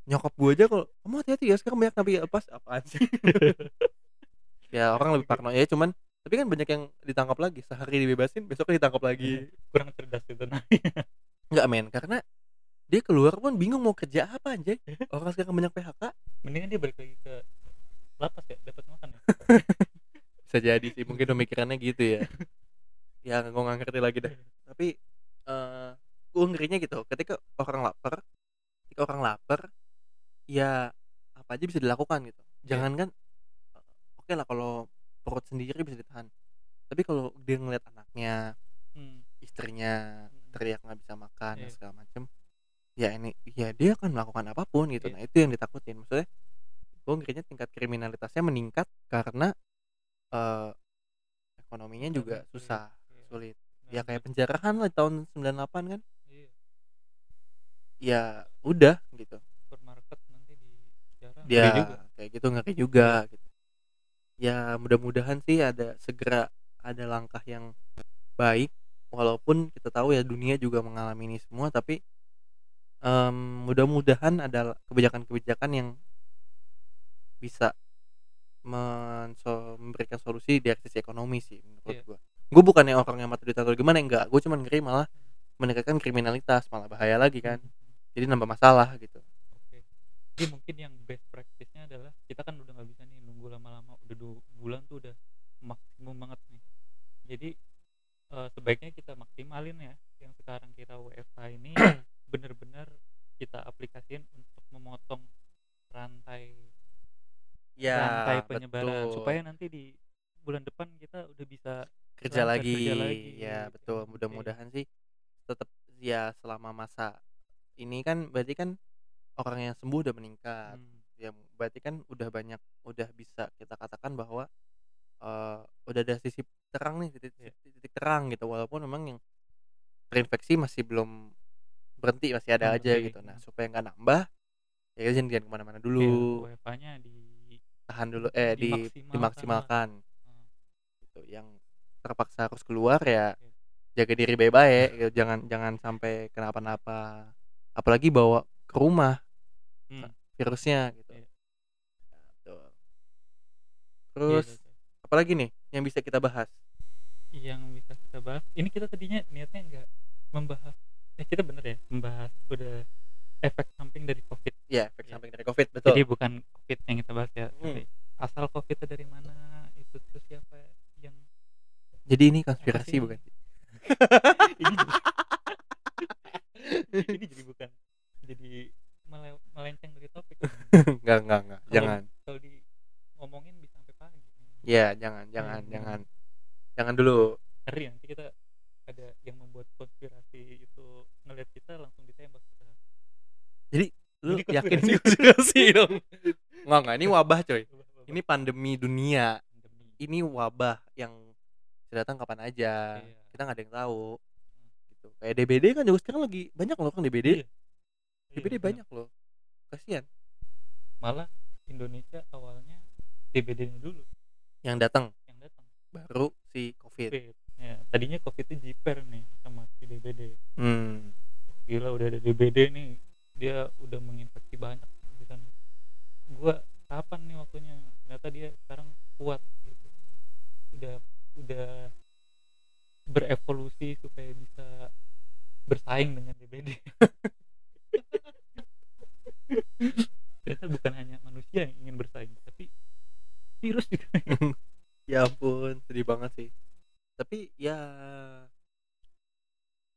nyokap gue aja kalau kamu hati-hati ya sekarang banyak napi lepas apaan sih? ya orang lebih parno ya cuman tapi kan banyak yang ditangkap lagi. Sehari dibebasin besoknya ditangkap lagi. Kurang cerdas itu nggak men. Karena dia keluar pun bingung mau kerja apa anjay. Orang sekarang banyak PHK mendingan dia balik lagi ke lapas ya dapat makan ya. Bisa jadi sih mungkin pemikirannya gitu ya. Ya gue nggak ngerti lagi dah. Tapi eh gue ngerinya gitu. Ketika orang lapar ketika orang lapar ya apa aja bisa dilakukan gitu. Iya. jangan kan oke lah kalau perut sendiri bisa ditahan tapi kalau dia ngeliat anaknya hmm. istrinya Hmm. teriak nggak bisa makan dan Iya. segala macem ya ini ya dia akan melakukan apa pun gitu Iya. nah itu yang ditakutin maksudnya gue ngerinya tingkat kriminalitasnya meningkat karena eh ekonominya juga Ekonomi sulit. susah Iya. sulit Nah, ya kayak terus- penjarahan lah tahun 98 kan iya. ya udah gitu supermarket nanti di dia Ngeri juga. kayak gitu ngeri juga gitu ya mudah-mudahan sih ada segera ada langkah yang baik walaupun kita tahu ya dunia juga mengalami ini semua tapi em, mudah-mudahan ada kebijakan-kebijakan yang bisa menso- memberikan solusi dari sisi ekonomi sih menurut gua. Gue bukannya orang yang mata duitan atau gimana enggak, gue cuman ngeri malah meningkatkan kriminalitas malah bahaya lagi kan. Hmm. Jadi nambah masalah gitu. Oke. Jadi mungkin yang best practice-nya adalah kita kan udah nggak bisa nih nunggu lama-lama, udah dua bulan tuh udah maksimum banget nih. Jadi eh, sebaiknya kita maksimalin ya yang sekarang kita WFH ini bener-bener kita aplikasiin untuk memotong rantai Ya, rantai penyebaran betul. supaya nanti di bulan depan kita udah bisa kerja lagi. kerja lagi, Ya, gitu. betul. Oke. Mudah-mudahan sih tetap ya selama masa ini kan berarti kan orang yang sembuh udah meningkat. Hmm, Ya, berarti kan udah banyak udah bisa kita katakan bahwa eh, udah ada sisi terang nih, titik, Iya. titik terang gitu walaupun memang yang terinfeksi masih belum berhenti, masih ada aja Berhenti, gitu. Nah, hmm. supaya nggak nambah ya jangan jangan ke mana-mana Iya, dulu. WFH-nya di Tahan dulu eh di Dimaksimalkan Hmm. gitu. Yang terpaksa harus keluar ya Iya. jaga diri baik-baik gitu. jangan jangan sampai kenapa-napa apalagi bawa ke rumah Hmm. virusnya gitu Iya. Ya, betul. Iya, terus betul. apalagi nih yang bisa kita bahas yang bisa kita bahas ini kita tadinya niatnya nggak membahas eh kita bener ya membahas udah efek samping dari covid ya efek Iya. samping dari covid betul jadi bukan covid yang kita bahas ya Hmm. tapi asal covid itu dari mana itu terus siapa yang jadi ini konspirasi bukan sih? ini jadi, ini jadi bukan jadi mele- melenceng dari topik enggak enggak enggak jangan kalau di ngomongin bisa sampai pagi ya jangan jangan Hmm. jangan. Jangan dulu. Ngeri nanti kita ada yang membuat konspirasi itu ngelihat kita langsung ditembak lu Ini yakin ini konspirasi. dong. Enggak enggak ini wabah coy. Ini pandemi dunia. Pandemi. ini wabah yang datang kapan aja. Iya. kita nggak ada yang tahu. Gitu. Kayak DBD kan juga sekarang lagi banyak loh kan DBD Iya. DBD Iya, banyak loh. Kasihan. Malah Indonesia awalnya DBD-nya dulu yang datang. Yang datang. Baru si covid. COVID. ya tadinya COVID itu jiper nih sama si DBD hmm. gila udah ada DBD nih. Dia udah menginfeksi banyak gitu kan gua kapan nih waktunya? Ternyata dia sekarang kuat gitu. Udah udah berevolusi supaya bisa bersaing dengan DBD ternyata bukan hanya manusia yang ingin bersaing virus juga ya. Ampun sedih banget sih. Tapi ya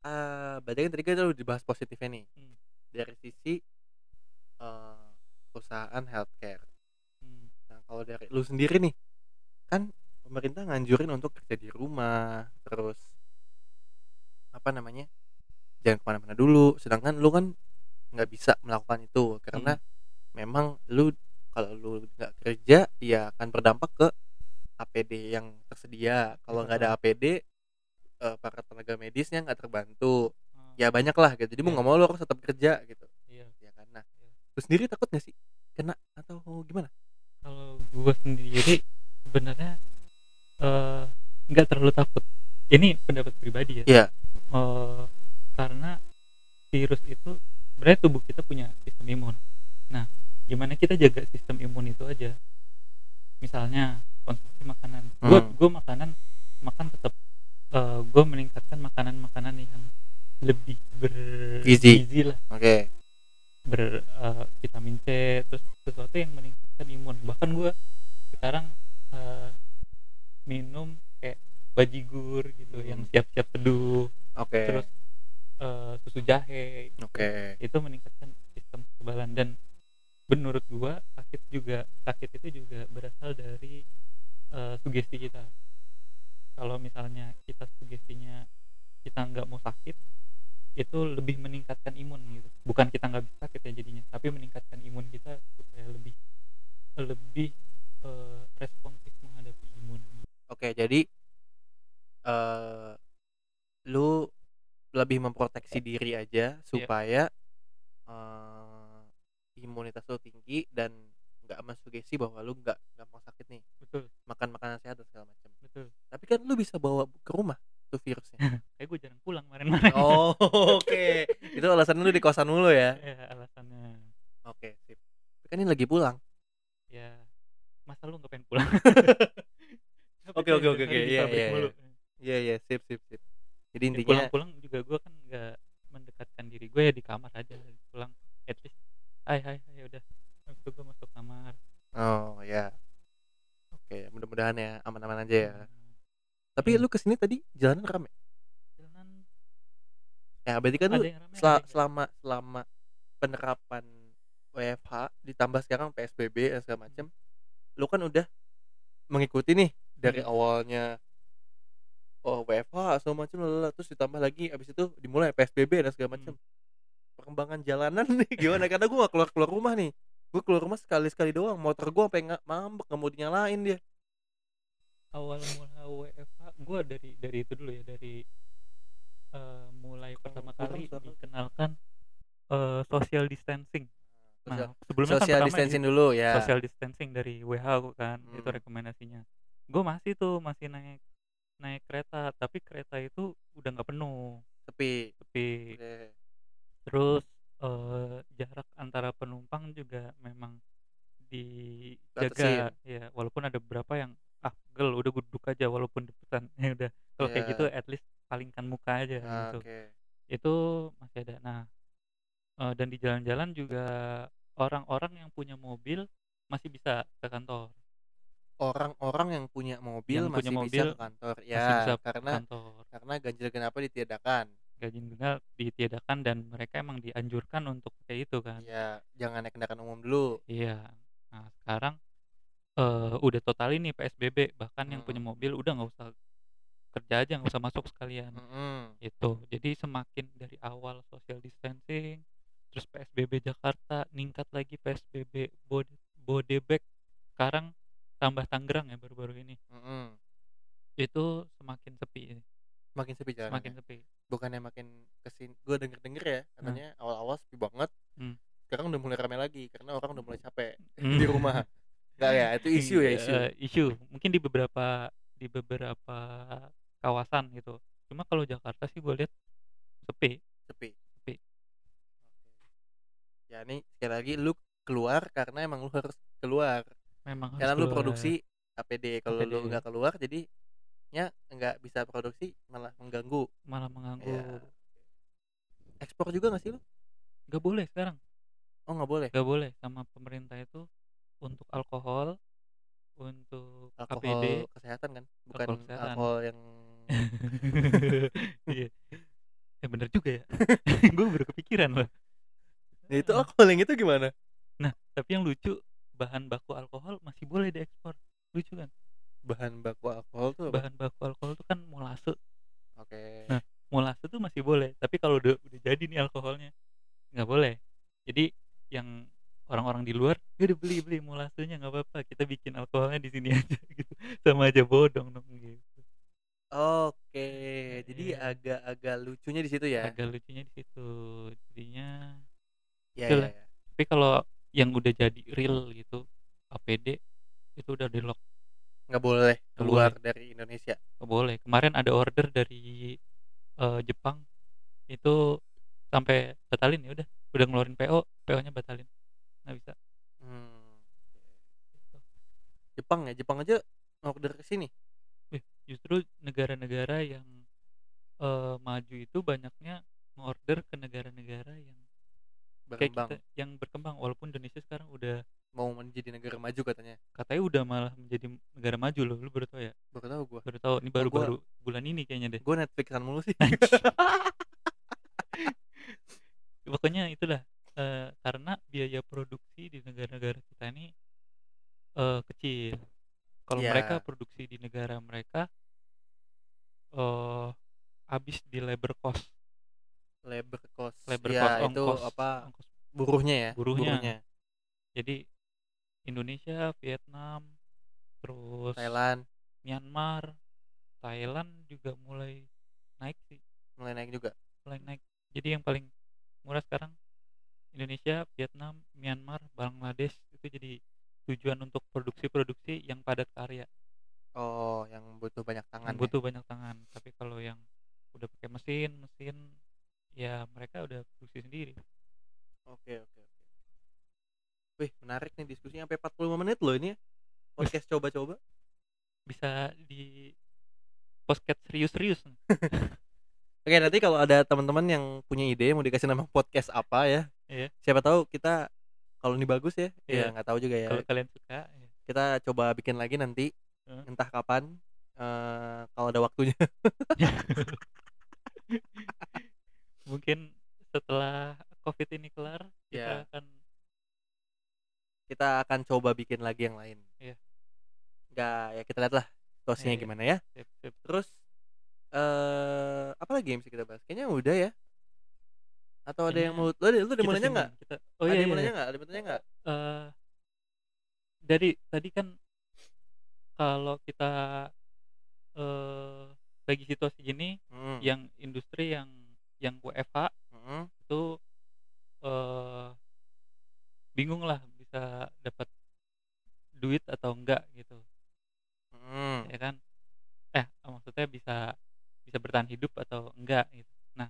ah berarti kan tadi kita udah dibahas positifnya nih. Hmm. dari sisi eh, perusahaan healthcare. Hmm. nah kalau dari lu sendiri nih kan pemerintah nganjurin untuk kerja di rumah terus apa namanya jangan ke mana-mana dulu. Sedangkan lu kan nggak bisa melakukan itu karena memang lu kalau lu nggak kerja ya akan berdampak ke APD yang tersedia. Kalau nggak ada APD eh, para tenaga medisnya nggak terbantu. Ah, ya banyak lah gitu. Jadi mau Iya. nggak mau lu harus tetap kerja gitu. Iya. Ya kan? Nah Iya. lu sendiri takut gak sih kena atau gimana? Kalau gue sendiri sebenarnya eh, nggak terlalu takut. Ini pendapat pribadi ya. Iya. Eh, karena virus itu sebenarnya tubuh kita punya sistem imun. Nah gimana kita jaga sistem imun itu aja misalnya konsumsi makanan gue Hmm. gue makanan makan tetap gue meningkatkan makanan-makanan yang lebih Gizi. bergizi lah oke ber eh, vitamin C terus sesuatu yang meningkatkan imun bahkan gue sekarang eh, minum kayak bajigur gitu Hmm. yang siap-siap teduh oke terus eh, susu jahe gitu. oke itu meningkatkan sistem kekebalan dan menurut gua sakit juga sakit itu juga berasal dari eh, sugesti kita. Kalau misalnya kita sugestinya kita nggak mau sakit itu lebih meningkatkan imun gitu. Bukan kita nggak bisa sakit ya jadinya tapi meningkatkan imun kita supaya lebih lebih eh, responsif menghadapi imun. Oke jadi eh lu lebih memproteksi diri aja supaya eh imunitas lu tinggi dan nggak mensugesti bahwa lu nggak mau sakit nih betul makan makanan sehat dan segala macam betul tapi kan lu bisa bawa ke rumah tuh virusnya? Kayak gue jarang pulang kemarin-kemarin. Oh, oke. Itu alasan lu di kosan mulu ya? Iya, alasannya. Oke, sip. Tapi kan ini lagi pulang. Ya, masa lu nggak pengen pulang? Oke, oke, oke, oke. Iya, iya, mulu. Iya, iya, sip, sip, sip. Jadi Ya, intinya pulang-pulang juga gue kan nggak mendekatkan diri gue ya di kamar aja pulang at least hai hai hai udah itu gue masuk kamar Oh, ya. Oke, mudah-mudahan ya aman-aman aja ya. Hmm, Tapi Hmm. lu ke sini tadi jalanan rame? jalanan Ya, berarti kan ada lu rame sel- selama selama penerapan WFH ditambah sekarang PSBB dan segala macam, lu kan udah mengikuti nih dari Hmm. awalnya oh WFH segala macam lalala, terus ditambah lagi abis itu dimulai PSBB dan segala macam. Perkembangan jalanan nih gimana? Karena gua gak keluar keluar rumah nih. Gue keluar rumah sekali sekali doang. Motor sampai nggak mambek nggak mau dinyalain dia. awal mula WFH gue dari dari itu dulu ya dari eh, mulai pertama kali dikenalkan eh, social distancing nah sebelumnya kan social pertama distancing di- dulu ya. social distancing dari WHO kan itu Hmm. rekomendasinya gue masih tuh masih naik naik kereta tapi kereta itu udah nggak penuh Sepi. Oke. Terus eh, jarak antara penumpang juga memang dijaga ya walaupun ada beberapa yang ah gel udah duduk aja walaupun depan ya udah kalau kayak Iya. gitu at least palingkan muka aja Ah, gitu. Oke. itu masih ada. Nah eh, dan di jalan-jalan juga orang-orang yang punya mobil masih bisa ke kantor. Orang-orang yang punya mobil Yang masih punya bisa mobil ke kantor masih ya bisa karena kantor. karena ganjil genapnya ditiadakan gaji genap ditiadakan dan mereka emang dianjurkan untuk kayak itu kan ya jangan naik kendaraan umum dulu Iya. Nah, sekarang eh udah total ini PSBB, bahkan yang punya Mm. mobil udah nggak usah kerja aja, nggak usah masuk sekalian. Mm-mm. Itu. Jadi semakin dari awal social distancing, terus PSBB Jakarta, ningkat lagi PSBB Bode Bodebek, sekarang tambah Tangerang ya baru-baru ini. Mm-mm. Itu semakin sepi, makin sepi jalannya semakin sepi. bukannya makin ke sini gue denger denger ya katanya awal-awal sepi banget Hmm. sekarang udah mulai ramai lagi karena orang udah mulai capek Hmm. di rumah Enggak ya itu isu ya Iya, isu eh, isu mungkin di beberapa di beberapa kawasan gitu cuma kalau Jakarta sih gue lihat sepi sepi Sepi. Oke. ya nih sekali lagi lu keluar karena emang lu harus keluar memang harus karena lu keluar. produksi APD kalau lu APD. nggak keluar jadi nya nggak bisa produksi malah mengganggu. Malah mengganggu. Ya ekspor juga nggak sih lu? Nggak boleh sekarang. Oh nggak boleh? Nggak boleh sama pemerintah itu untuk alkohol untuk alkohol APD kesehatan kan? Bukan Alkohol kesehatan. alkohol yang iya. Ya bener juga ya. Gue baru kepikiran loh. Ya, itu alkohol yang itu gimana? Nah tapi yang lucu bahan baku alkohol masih boleh diekspor. Lucu kan bahan baku alkohol tuh apa? bahan baku alkohol itu kan molase oke Nah, molase tuh masih boleh tapi kalau udah udah jadi nih alkoholnya nggak boleh jadi yang orang-orang di luar ya udah beli beli molasenya nggak apa-apa kita bikin alkoholnya di sini aja gitu sama aja bodong dong gitu oke jadi Iya. agak-agak lucunya di situ ya agak lucunya di situ jadinya ya, itulah. ya, ya. tapi kalau yang udah jadi real gitu APD itu udah di lock nggak boleh keluar dari Indonesia. Nggak boleh. Kemarin ada order dari eh, Jepang. Itu sampai batalin ya udah. Udah ngeluarin PO PO nya batalin. Nggak bisa. Hmm. Jepang ya? Jepang aja order ke sini? Eh, justru negara-negara yang eh, maju itu banyaknya ngorder ke negara-negara yang kayak berkembang. kita yang berkembang. Walaupun Indonesia sekarang udah mau menjadi negara maju katanya. Katanya udah malah menjadi negara maju loh lu baru tau ya? Baru tahu gua. Baru tahu ini Oh, baru gua- baru bulan ini kayaknya deh. gua Netflixan mulu sih. Pokoknya itulah eh, karena biaya produksi di negara-negara kita ini eh, kecil. Kalau Iya. mereka produksi di negara mereka eh habis di labor cost. Labor cost. Labor ya cost itu ongkos. apa ongkos. buruhnya ya Buruhnya. jadi Indonesia Vietnam terus Thailand. Myanmar. Thailand juga mulai naik sih. Mulai naik juga? Mulai naik. Jadi yang paling murah sekarang Indonesia Vietnam Myanmar Bangladesh. Itu jadi tujuan untuk produksi-produksi yang padat karya. Oh yang butuh banyak tangan yang butuh banyak tangan. Tapi kalau yang mesin mesin ya mereka udah produksi sendiri. Oke oke oke. Wih menarik nih diskusinya sampai 45 menit loh ini ya. Podcast coba-coba. bisa di podcast serius-serius Oke nanti kalau ada teman-teman yang punya ide mau dikasih nama podcast apa ya. Iya. Siapa tahu kita kalau ini bagus ya. Ya Iya. nggak tahu juga ya. kalau kalian suka ya. Kita coba bikin lagi nanti Heeh. entah kapan eh kalau ada waktunya. mungkin setelah covid ini kelar kita Ya. akan kita akan coba bikin lagi yang lain. Iya. Nggak ya kita lihat lah situasinya Iya, iya. gimana ya. sip, sip. Terus eh apa lagi yang bisa kita bahas? Kayaknya udah ya. Atau ada yang mau lu ada lu ada simpan, nggak? oh ada iya, mau iya. nanya nggak? Ada nanya nggak? Eh, dari tadi kan kalau kita eh lagi situasi gini Hmm. yang industri yang yang WFH Hmm. itu eh bingung lah bisa dapat duit atau enggak gitu Hmm. ya kan eh maksudnya bisa bisa bertahan hidup atau enggak gitu nah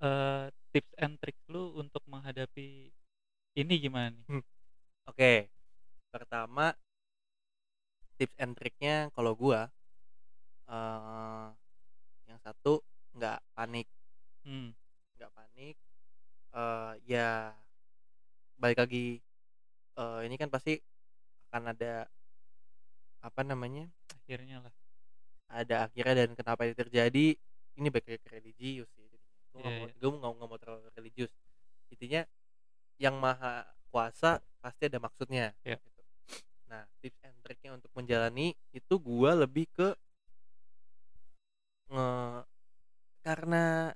eh tips and tricks lu untuk menghadapi ini gimana nih Oke. Pertama tips and triknya kalau gua eh yang satu nggak panik, hmm. nggak panik. eh ya balik lagi eh ini kan pasti akan ada apa namanya? akhirnya lah ada akhirnya dan kenapa ini terjadi ini baik ke religius sih gue Iya, nggak mau gue nggak nggak mau terlalu religius intinya yang maha kuasa pasti ada maksudnya Iya. gitu. nah tips and triknya untuk menjalani itu gua lebih ke nge karena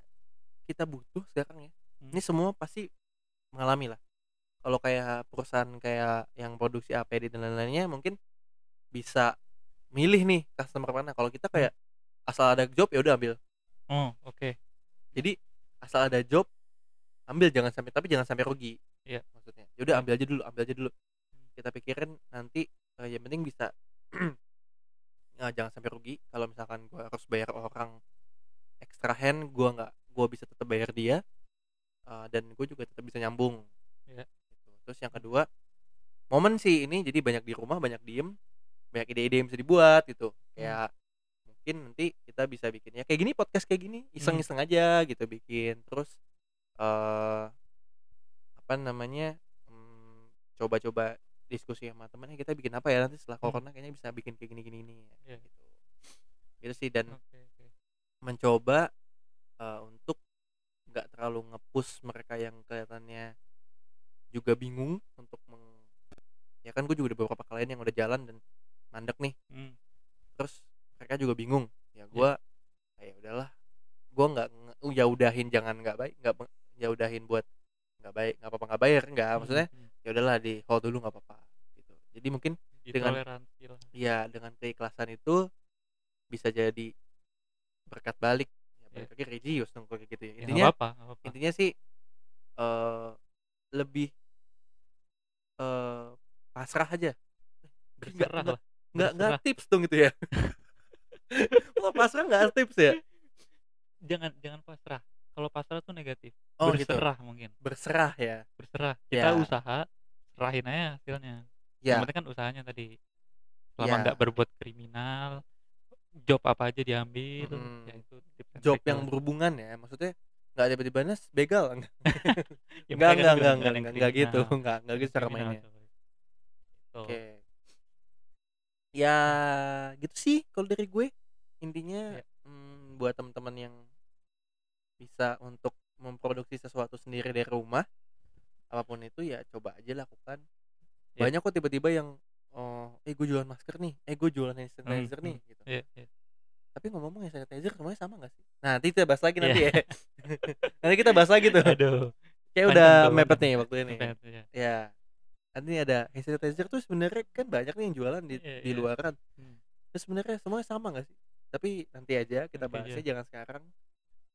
kita butuh sekarang ya Hmm. ini semua pasti mengalami lah kalau kayak perusahaan kayak yang produksi APD dan lain-lainnya mungkin bisa milih nih customer mana. Kalau kita kayak asal ada job ya udah ambil. Oh oke. Jadi asal ada job ambil jangan sampai tapi jangan sampai rugi. Iya. maksudnya ya udah ambil aja dulu ambil aja dulu. Kita pikirin nanti eh, yang penting bisa nah, jangan sampai rugi. Kalau misalkan gua harus bayar orang extra hand gua nggak gua bisa tetap bayar dia eh, dan gue juga tetap bisa nyambung. Iya. Terus yang kedua momen sih ini jadi banyak di rumah banyak diem banyak ide-ide yang bisa dibuat gitu. Kayak mungkin nanti kita bisa bikin ya kayak gini podcast kayak gini iseng-iseng aja gitu bikin. Terus eh apa namanya hmm, coba-coba diskusi sama temennya kita bikin apa ya nanti setelah Hmm. corona kayaknya bisa bikin kayak gini-gini nih Iya. gitu. Gitu sih dan oke oke. mencoba eh, untuk nggak terlalu ngepush mereka yang kelihatannya juga bingung untuk meng ya kan gue juga ada beberapa klien yang udah jalan dan mandek nih. Hmm. terus mereka juga bingung. Ya gue ya udahlah. Gue nggak nge- ya udahin jangan nggak baik nggak ya udahin buat nggak baik nggak apa-apa nggak bayar. Nggak maksudnya Hmm, hmm. ya udahlah di hold dulu nggak apa-apa. Gitu. Jadi mungkin dengan- Ditoleransi lah. Ya dengan keikhlasan itu bisa jadi berkat balik. Ya balik lagi religius dong kayak gitu ya. Ya, intinya apa-apa nggak apa-apa. intinya sih eh lebih eh pasrah aja. Nggak- berserah nggak- lah nggak nggak berserah. tips dong gitu ya. Wah pasrah nggak tips ya? Jangan jangan pasrah. Kalau pasrah tuh negatif. Oh gitu. Berserah mungkin. Berserah ya. Berserah. Kita Ya. usaha serahin aja hasilnya. Ya. Yang penting kan usahanya tadi. Selama Ya. nggak berbuat kriminal job apa aja diambil Mm-mm. ya itu job yang berhubungan ya maksudnya nggak tiba-tiba nas begal enggak Ya, enggak enggak enggak enggak enggak gitu enggak enggak gitu cara mainnya. Gitu. oke ya gitu sih kalau dari gue intinya Ya. mm, buat teman-teman yang bisa untuk memproduksi sesuatu sendiri dari rumah apa pun itu ya coba aja lakukan Ya. banyak kok tiba-tiba yang oh eh gue jualan masker nih eh gue jualan hand sanitizer Hmm, nih gitu Iya, iya. Tapi ngomong-ngomong hand sanitizer semuanya sama gak sih? Nah nanti kita bahas lagi nanti Iya. ya. Nanti kita bahas lagi tuh. Aduh. Kayak udah mepet nih waktu ini. Mepet, ya. ya nanti ada hand sanitizer tuh sebenarnya kan banyak nih yang jualan di Iya, di iya. luaran. Hmm. terus sebenarnya semuanya sama gak sih? Tapi nanti aja kita Nanti bahasnya aja. jangan sekarang.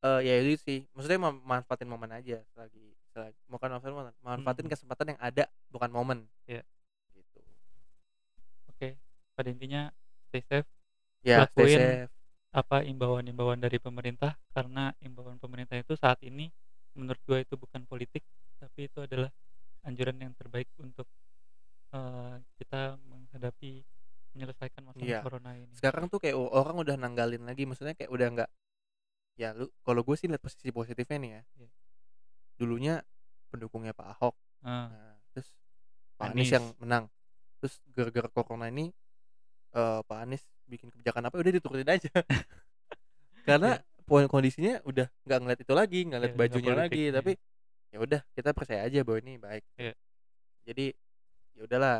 Eh ya itu sih. Maksudnya mem- manfaatin momen aja selagi, selagi bukan manfaatin momen manfaatin Hmm. kesempatan yang ada bukan momen. Iya. gitu. Oke. Pada intinya stay safe. Ya stay Lakuin safe apa imbauan-imbauan dari pemerintah karena imbauan pemerintah itu saat ini menurut gue itu bukan politik tapi itu adalah anjuran yang terbaik untuk uh, kita menghadapi menyelesaikan masalah Iya. corona ini. Sekarang tuh kayak orang udah nanggalin lagi, maksudnya kayak udah nggak ya lu kalau gue sih lihat posisi positifnya nih ya. Iya. Dulunya pendukungnya Pak Ahok, Ah, nah, terus Pak Anies Anies. yang menang. Terus gara-gara corona ini eh Pak Anies bikin kebijakan apa udah diturunin aja. Karena poin kondisinya udah nggak ngeliat itu lagi, nggak ngeliat Iya, nggak bajunya lagi, iya. tapi ya udah kita percaya aja bahwa ini baik. Iya. Jadi ya udahlah,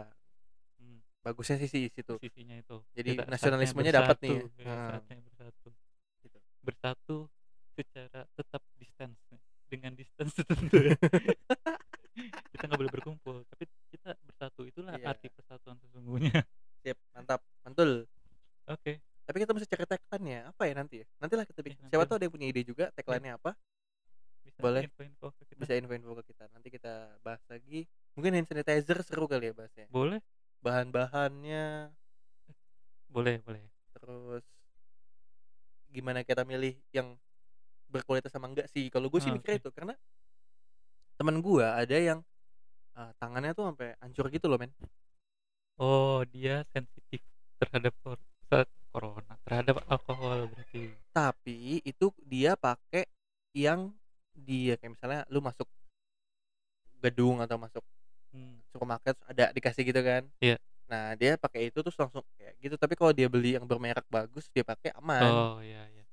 hmm, bagusnya sih sih situ. posisinya itu. Jadi Kita nasionalismenya dapat nih. ya, Nah. saatnya bersatu. Gitu. Bersatu secara tetap distance nih. dengan distance tertentu ya. kita nggak boleh berkumpul tapi kita bersatu itulah Iya. arti persatuan sesungguhnya Sip, mantap, mantul. Oke Tapi kita mesti cari tagline-nya apa ya nanti ya? Nantilah kita bikin. Iya, Siapa tahu ada yang punya ide juga tagline-nya apa? bisa Boleh. info-info ke kita Bisa info-info ke kita. Nanti kita bahas lagi. Mungkin hand sanitizer seru kali ya bahasnya. boleh Bahan-bahannya boleh boleh terus gimana kita milih yang berkualitas sama enggak sih? Kalau gue sih Ah, mikirnya oke. itu karena teman gua ada yang ah, tangannya tuh sampai hancur gitu loh, men. oh dia sensitif terhadap saat corona terhadap alkohol berarti? Tapi itu dia pakai yang dia kayak misalnya lu masuk gedung atau masuk hmm. supermarket ada dikasih gitu kan? Iya. nah dia pakai itu terus langsung kayak gitu. Tapi kalau dia beli yang bermerek bagus dia pakai aman. Oh iya iya.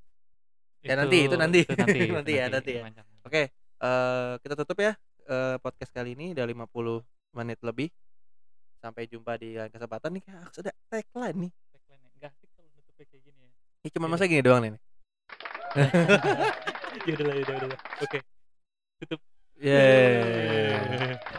Ya, nanti, itu nanti. itu nanti, itu Nanti ya, nanti ya. Oke eh, kita tutup ya eh, podcast kali ini. Udah 50 menit lebih. Sampai jumpa di lain kesempatan nih harus ada tagline nih nutupnya kayak gini ya. Ini cuma Iya. masa gini doang nih ya udah lah ya udah udah oke. Tutup. Yeay.